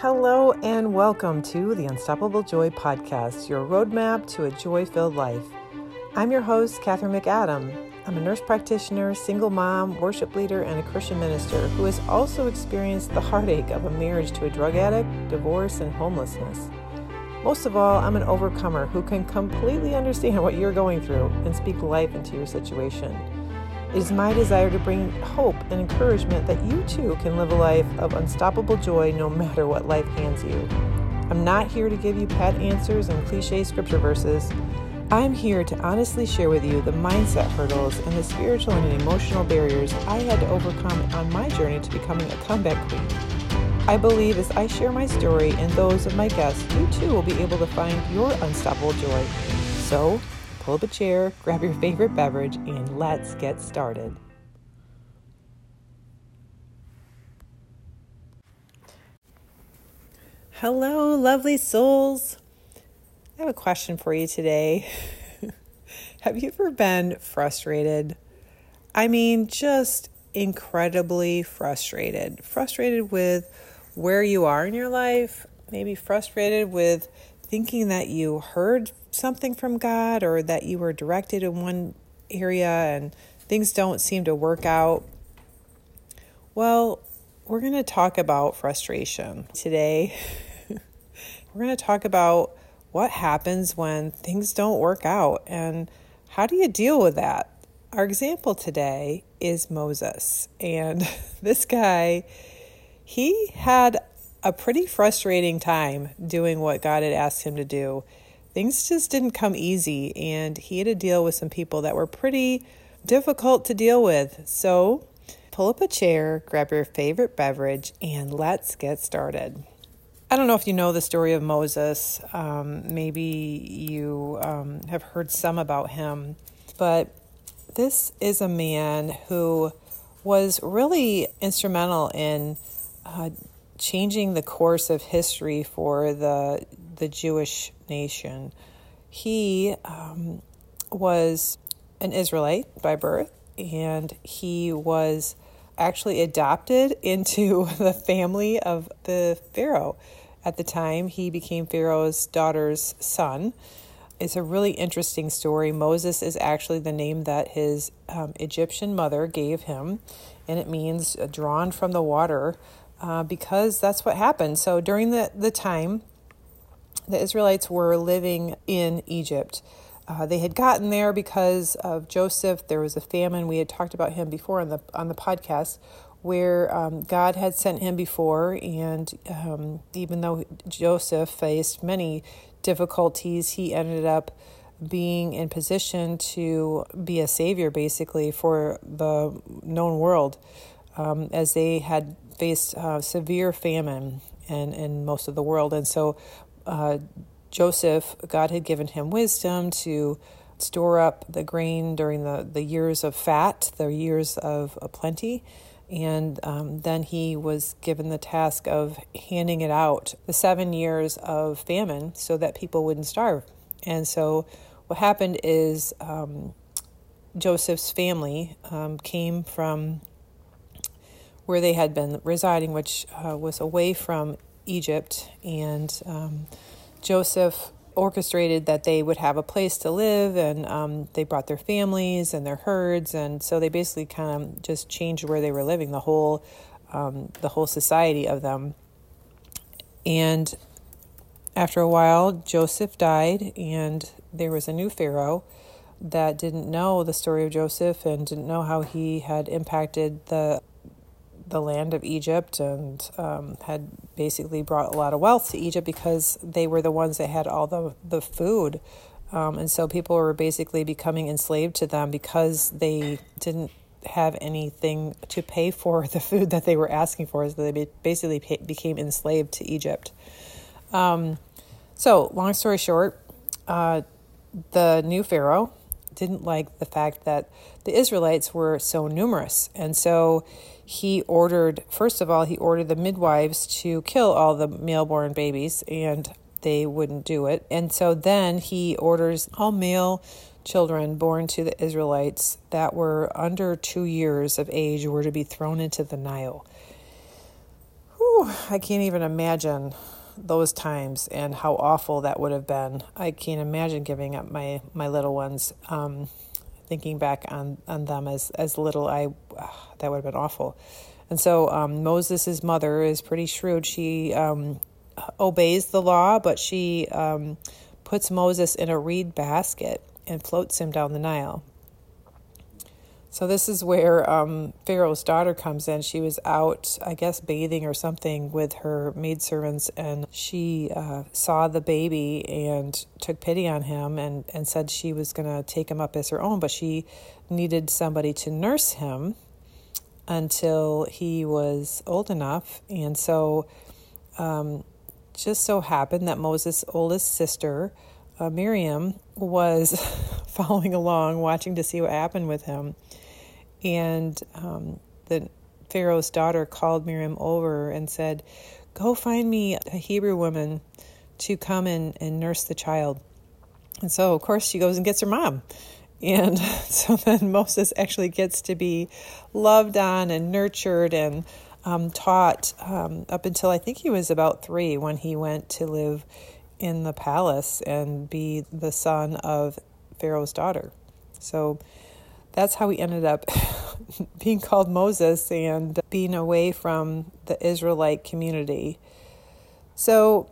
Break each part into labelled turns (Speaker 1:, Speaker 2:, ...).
Speaker 1: Hello, and welcome to the Unstoppable Joy Podcast, your roadmap to a joy filled life. I'm your host, Kathryn McAdam. I'm a nurse practitioner, single mom, worship leader, and a Christian minister who has also experienced the heartache of a marriage to a drug addict, divorce, and homelessness. Most of all, I'm an overcomer who can completely understand what you're going through and speak life into your situation. It is my desire to bring hope and encouragement that you too can live a life of unstoppable joy no matter what life hands you. I'm not here to give you pat answers and cliche scripture verses. I'm here to honestly share with you the mindset hurdles and the spiritual and emotional barriers I had to overcome on my journey to becoming a comeback queen. I believe as I share my story and those of my guests, you too will be able to find your unstoppable joy. So, pull up a chair, grab your favorite beverage, and let's get started. Hello, lovely souls. I have a question for you today. have you ever been frustrated? I mean, just incredibly frustrated. Frustrated with where you are in your life, maybe frustrated with thinking that you heard something from God or that you were directed in one area and things don't seem to work out. Well, we're going to talk about frustration today. we're going to talk about what happens when things don't work out and how do you deal with that? Our example today is Moses. And this guy, he had a pretty frustrating time doing what God had asked him to do. Things just didn't come easy, and he had to deal with some people that were pretty difficult to deal with. So, pull up a chair, grab your favorite beverage, and let's get started. I don't know if you know the story of Moses. Um, maybe you um, have heard some about him, but this is a man who was really instrumental in uh, changing the course of history for the the Jewish nation. He um, was an Israelite by birth, and he was actually adopted into the family of the Pharaoh. At the time, he became Pharaoh's daughter's son. It's a really interesting story. Moses is actually the name that his um, Egyptian mother gave him, and it means drawn from the water uh, because that's what happened. So during the, the time, the Israelites were living in Egypt. Uh, they had gotten there because of Joseph. There was a famine. We had talked about him before on the on the podcast, where um, God had sent him before, and um, even though Joseph faced many difficulties, he ended up being in position to be a savior, basically for the known world, um, as they had faced uh, severe famine in, in most of the world. And so uh, Joseph, God had given him wisdom to store up the grain during the, the years of fat, the years of plenty. And um, then he was given the task of handing it out the seven years of famine so that people wouldn't starve. And so what happened is um, Joseph's family um, came from where they had been residing, which uh, was away from Egypt. And um, Joseph orchestrated that they would have a place to live, and um, they brought their families and their herds, and so they basically kind of just changed where they were living, the whole um, the whole society of them. And after a while, Joseph died, and there was a new pharaoh that didn't know the story of Joseph and didn't know how he had impacted the the land of Egypt and um, had basically brought a lot of wealth to Egypt because they were the ones that had all the, the food. Um, and so people were basically becoming enslaved to them because they didn't have anything to pay for the food that they were asking for. So they basically pay, became enslaved to Egypt. Um, so, long story short, uh, the new Pharaoh didn't like the fact that the Israelites were so numerous. And so he ordered, first of all, he ordered the midwives to kill all the male born babies, and they wouldn't do it. And so then he orders all male children born to the Israelites that were under two years of age were to be thrown into the Nile. whew, I can't even imagine those times and how awful that would have been. I can't imagine giving up my my little ones. Um, thinking back on on them as as little, I that would have been awful. And so um, Moses' mother is pretty shrewd. She um, obeys the law, but she um, puts Moses in a reed basket and floats him down the Nile. So this is where um, Pharaoh's daughter comes in. She was out, I guess, bathing or something with her maidservants, and she uh, saw the baby and took pity on him and, and said she was going to take him up as her own, but she needed somebody to nurse him until he was old enough. And so um, just so happened that Moses' oldest sister, uh, Miriam, was following along, watching to see what happened with him. And um, the Pharaoh's daughter called Miriam over and said, Go find me a Hebrew woman to come and, and nurse the child. And so, of course, she goes and gets her mom. And so then Moses actually gets to be loved on and nurtured and um, taught um, up until I think he was about three when he went to live in the palace and be the son of Pharaoh's daughter. So that's how he ended up being called Moses and being away from the Israelite community. So,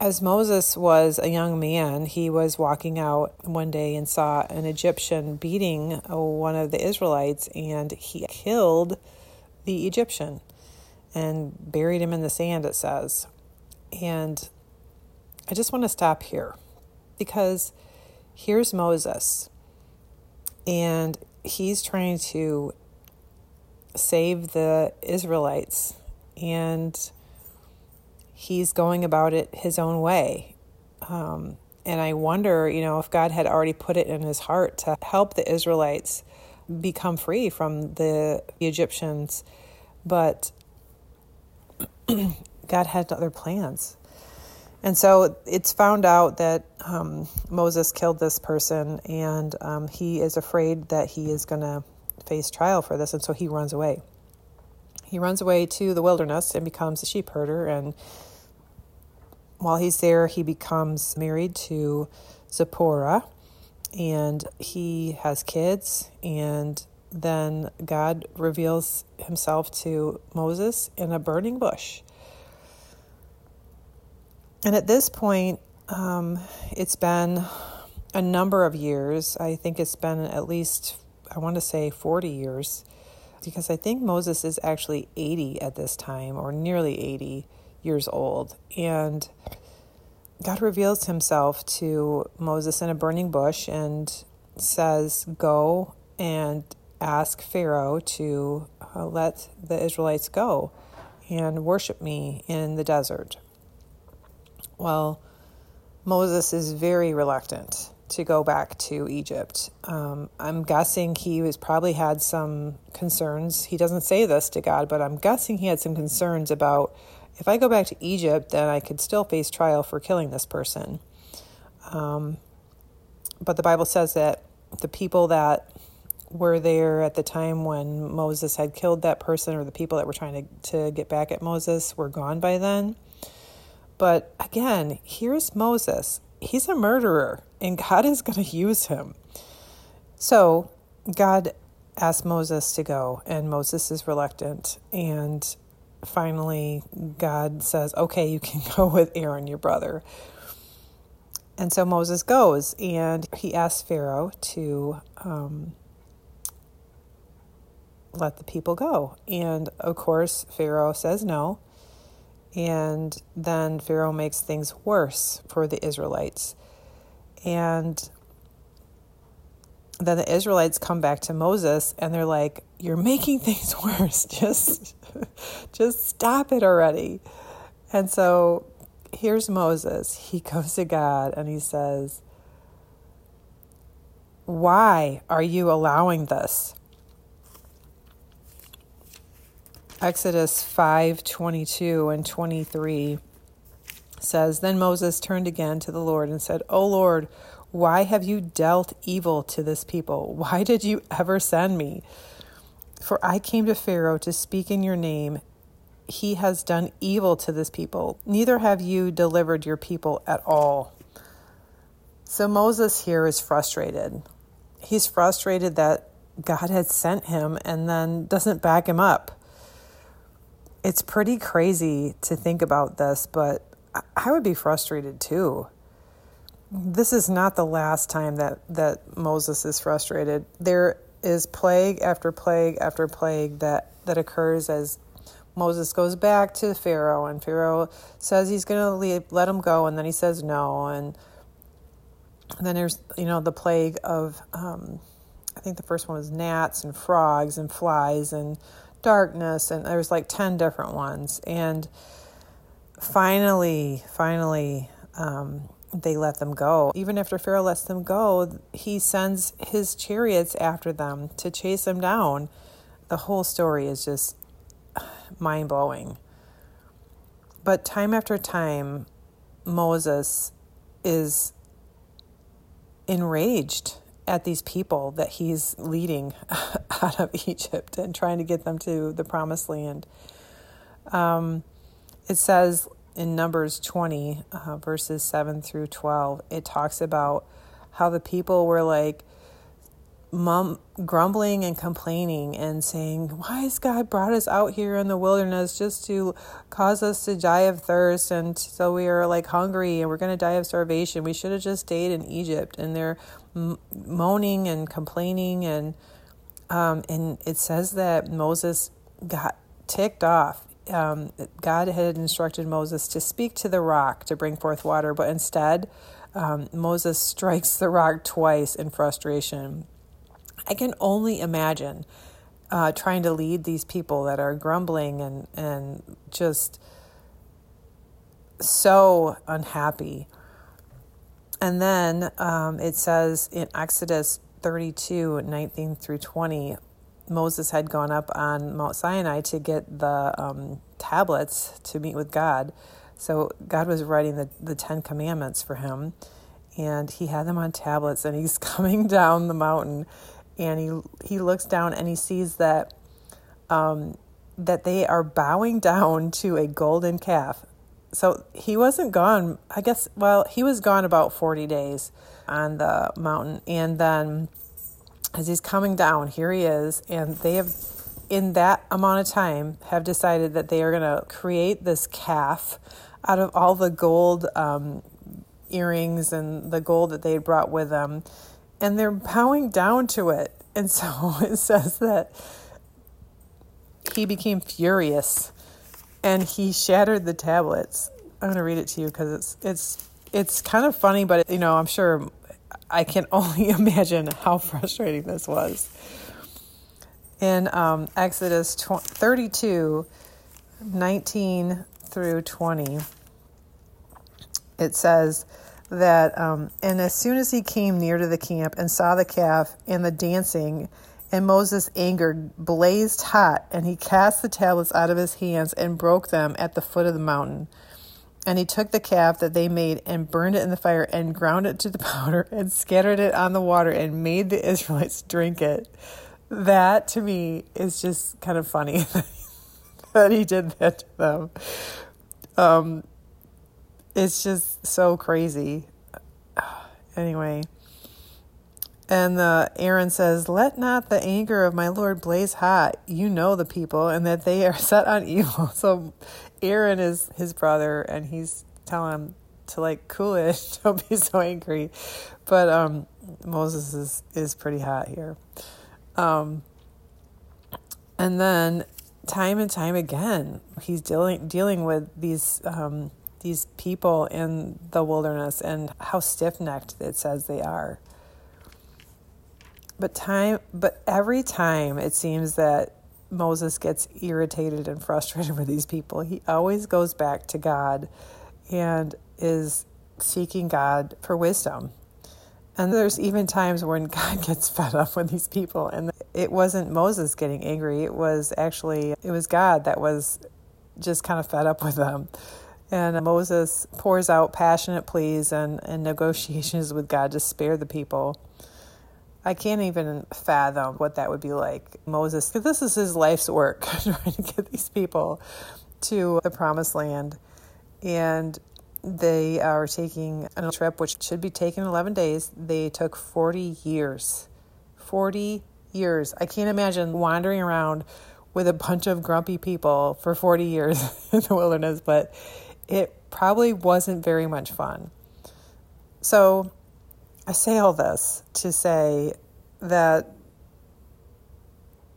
Speaker 1: as Moses was a young man, he was walking out one day and saw an Egyptian beating one of the Israelites, and he killed the Egyptian and buried him in the sand, it says. And I just want to stop here because here's Moses, and he's trying to save the Israelites, and he's going about it his own way. Um, and I wonder, you know, if God had already put it in his heart to help the Israelites become free from the Egyptians, but God had other plans. And so it's found out that um, Moses killed this person, and um, he is afraid that he is going to face trial for this, and so he runs away. He runs away to the wilderness and becomes a sheep herder. And while he's there, he becomes married to Zipporah, and he has kids. And then God reveals himself to Moses in a burning bush and at this point, um, it's been a number of years. I think it's been at least, I want to say 40 years, because I think Moses is actually 80 at this time, or nearly 80 years old. And God reveals himself to Moses in a burning bush and says, Go and ask Pharaoh to uh, let the Israelites go and worship me in the desert. Well, Moses is very reluctant to go back to Egypt. Um, I'm guessing he was probably had some concerns. He doesn't say this to God, but I'm guessing he had some concerns about if I go back to Egypt, then I could still face trial for killing this person. Um, but the Bible says that the people that were there at the time when Moses had killed that person, or the people that were trying to, to get back at Moses, were gone by then. But again, here's Moses. He's a murderer, and God is going to use him. So God asks Moses to go, and Moses is reluctant. And finally, God says, Okay, you can go with Aaron, your brother. And so Moses goes, and he asks Pharaoh to um, let the people go. And of course, Pharaoh says no. And then Pharaoh makes things worse for the Israelites. And then the Israelites come back to Moses and they're like, You're making things worse. Just just stop it already. And so here's Moses. He goes to God and he says, Why are you allowing this? Exodus 5:22 and 23 says, Then Moses turned again to the Lord and said, "O Lord, why have you dealt evil to this people? Why did you ever send me? For I came to Pharaoh to speak in your name. He has done evil to this people. Neither have you delivered your people at all. So Moses here is frustrated. He's frustrated that God had sent him and then doesn't back him up. It's pretty crazy to think about this, but I would be frustrated too. This is not the last time that, that Moses is frustrated. There is plague after plague after plague that, that occurs as Moses goes back to Pharaoh, and Pharaoh says he's going to let him go, and then he says no. And then there's, you know, the plague of, um, I think the first one was gnats and frogs and flies and darkness, and there's like 10 different ones. And finally, finally, um, they let them go. Even after Pharaoh lets them go, he sends his chariots after them to chase them down. The whole story is just mind blowing. But time after time, Moses is enraged at these people that he's leading out of Egypt and trying to get them to the promised land. Um, it says in Numbers 20, uh, verses 7 through 12, it talks about how the people were like mum, grumbling and complaining and saying, Why has God brought us out here in the wilderness just to cause us to die of thirst? And so we are like hungry and we're going to die of starvation. We should have just stayed in Egypt. And they're moaning and complaining. And, um, and it says that Moses got ticked off um, God had instructed Moses to speak to the rock to bring forth water, but instead, um, Moses strikes the rock twice in frustration. I can only imagine uh, trying to lead these people that are grumbling and, and just so unhappy. And then um, it says in Exodus 32 19 through 20, Moses had gone up on Mount Sinai to get the um, tablets to meet with God. So God was writing the, the Ten Commandments for him, and he had them on tablets, and he's coming down the mountain, and he he looks down and he sees that um, that they are bowing down to a golden calf. So he wasn't gone. I guess. Well, he was gone about forty days on the mountain, and then as he's coming down, here he is, and they have, in that amount of time, have decided that they are going to create this calf out of all the gold um, earrings and the gold that they had brought with them, and they're bowing down to it. And so it says that he became furious and he shattered the tablets. I'm going to read it to you because it's it's it's kind of funny, but you know I'm sure I can only imagine how frustrating this was. In um, Exodus 32 19 through 20, it says that, um, and as soon as he came near to the camp and saw the calf and the dancing, and Moses' anger blazed hot, and he cast the tablets out of his hands and broke them at the foot of the mountain. And he took the calf that they made and burned it in the fire and ground it to the powder and scattered it on the water and made the Israelites drink it. That to me is just kind of funny that he did that to them. Um, it's just so crazy. Anyway. And uh, Aaron says, Let not the anger of my Lord blaze hot. You know the people, and that they are set on evil. So Aaron is his brother, and he's telling him to like cool it, don't be so angry. But um, Moses is is pretty hot here. Um, and then time and time again, he's dealing dealing with these um, these people in the wilderness and how stiff necked it says they are. But time, but every time it seems that Moses gets irritated and frustrated with these people, he always goes back to God and is seeking God for wisdom. And there's even times when God gets fed up with these people and it wasn't Moses getting angry, it was actually it was God that was just kind of fed up with them. And Moses pours out passionate pleas and, and negotiations with God to spare the people. I can't even fathom what that would be like. Moses, because this is his life's work, trying to get these people to the promised land. And they are taking a trip which should be taken 11 days. They took 40 years. 40 years. I can't imagine wandering around with a bunch of grumpy people for 40 years in the wilderness, but it probably wasn't very much fun. So I say all this to say that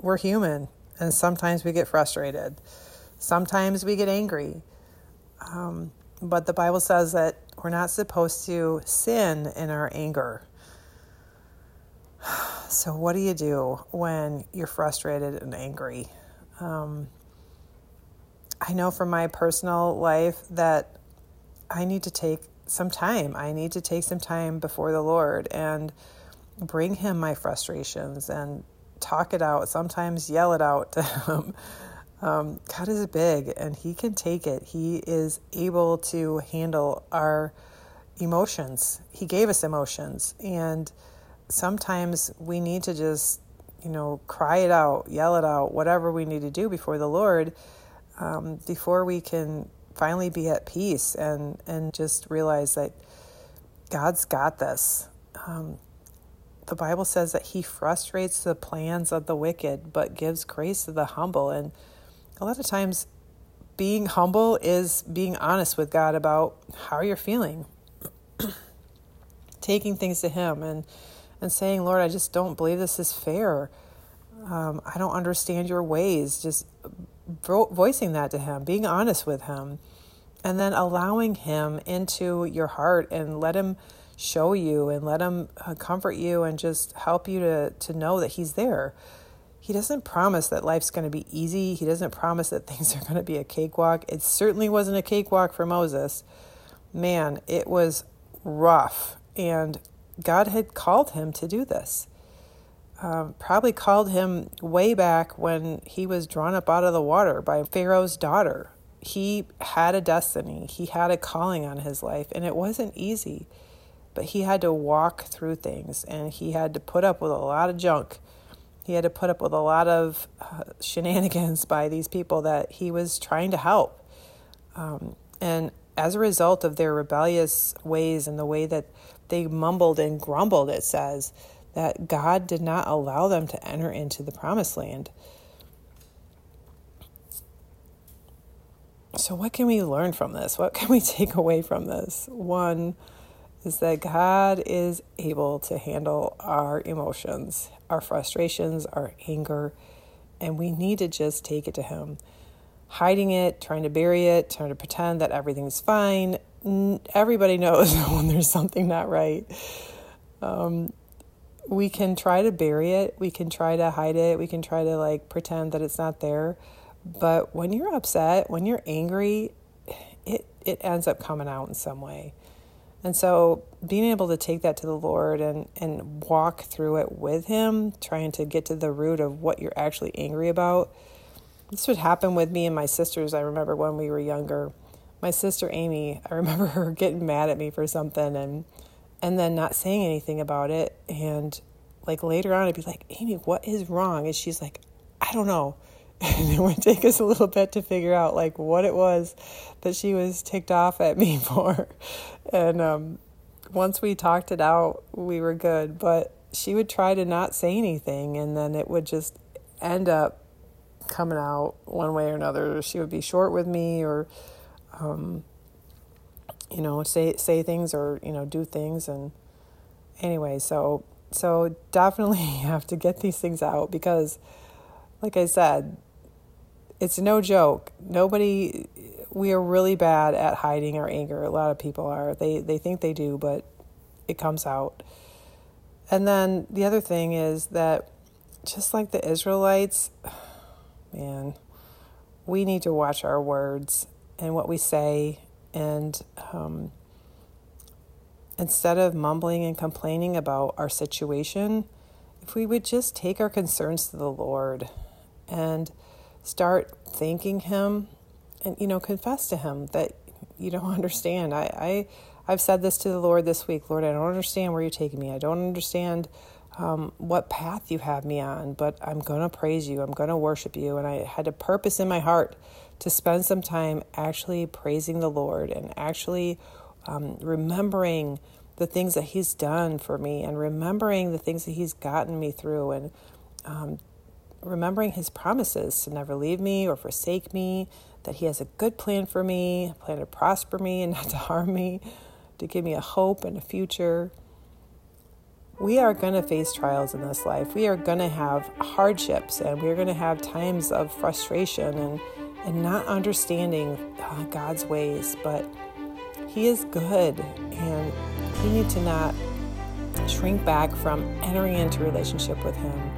Speaker 1: we're human and sometimes we get frustrated. Sometimes we get angry. Um, but the Bible says that we're not supposed to sin in our anger. So, what do you do when you're frustrated and angry? Um, I know from my personal life that I need to take some time. I need to take some time before the Lord and bring Him my frustrations and talk it out, sometimes yell it out to Him. Um, God is big and He can take it. He is able to handle our emotions. He gave us emotions. And sometimes we need to just, you know, cry it out, yell it out, whatever we need to do before the Lord um, before we can finally be at peace and, and just realize that God's got this. Um, the Bible says that He frustrates the plans of the wicked, but gives grace to the humble. And a lot of times, being humble is being honest with God about how you're feeling, taking things to Him and and saying, Lord, I just don't believe this is fair. Um, I don't understand your ways. Just vo- voicing that to Him, being honest with Him, and then allowing Him into your heart and let Him show you and let Him uh, comfort you and just help you to, to know that He's there. He doesn't promise that life's going to be easy. He doesn't promise that things are going to be a cakewalk. It certainly wasn't a cakewalk for Moses. Man, it was rough. And God had called him to do this. Um, probably called him way back when he was drawn up out of the water by Pharaoh's daughter. He had a destiny, he had a calling on his life, and it wasn't easy. But he had to walk through things and he had to put up with a lot of junk. He had to put up with a lot of uh, shenanigans by these people that he was trying to help. Um, and as a result of their rebellious ways and the way that they mumbled and grumbled, it says, that God did not allow them to enter into the promised land. So, what can we learn from this? What can we take away from this? One is that God is able to handle our emotions, our frustrations, our anger, and we need to just take it to Him. Hiding it, trying to bury it, trying to pretend that everything's fine. Everybody knows when there's something not right. Um, we can try to bury it, we can try to hide it, we can try to like pretend that it's not there. But when you're upset, when you're angry, it it ends up coming out in some way. And so being able to take that to the Lord and, and walk through it with Him, trying to get to the root of what you're actually angry about. This would happen with me and my sisters. I remember when we were younger. My sister Amy, I remember her getting mad at me for something and and then not saying anything about it. And like later on, I'd be like, Amy, what is wrong? And she's like, I don't know. And it would take us a little bit to figure out like what it was that she was ticked off at me for. And um, once we talked it out, we were good. But she would try to not say anything, and then it would just end up coming out one way or another. She would be short with me, or um, you know, say say things or you know do things, and anyway, so so definitely have to get these things out because, like I said, it's no joke. Nobody, we are really bad at hiding our anger. A lot of people are. They they think they do, but it comes out. And then the other thing is that just like the Israelites, man, we need to watch our words and what we say and um, instead of mumbling and complaining about our situation, if we would just take our concerns to the Lord and start thanking Him and, you know, confess to Him that you don't understand. I, I, I've said this to the Lord this week Lord, I don't understand where you're taking me. I don't understand um, what path you have me on, but I'm going to praise you. I'm going to worship you. And I had a purpose in my heart to spend some time actually praising the Lord and actually um, remembering the things that He's done for me and remembering the things that He's gotten me through and um, remembering His promises to never leave me or forsake me, that He has a good plan for me, a plan to prosper me and not to harm me, to give me a hope and a future. We are going to face trials in this life. We are going to have hardships and we're going to have times of frustration and, and not understanding uh, God's ways. But He is good and we need to not shrink back from entering into relationship with Him.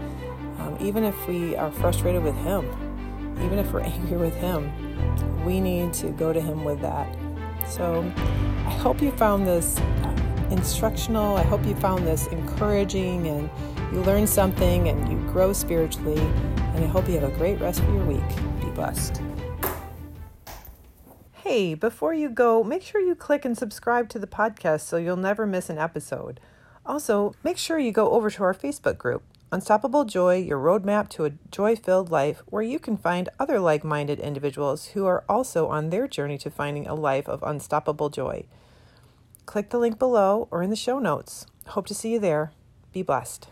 Speaker 1: Um, even if we are frustrated with Him, even if we're angry with Him, we need to go to Him with that. So I hope you found this uh, instructional. I hope you found this encouraging and you learn something and you grow spiritually. And I hope you have a great rest of your week. Be blessed. Hey, before you go, make sure you click and subscribe to the podcast so you'll never miss an episode. Also, make sure you go over to our Facebook group, Unstoppable Joy Your Roadmap to a Joy Filled Life, where you can find other like minded individuals who are also on their journey to finding a life of unstoppable joy. Click the link below or in the show notes. Hope to see you there. Be blessed.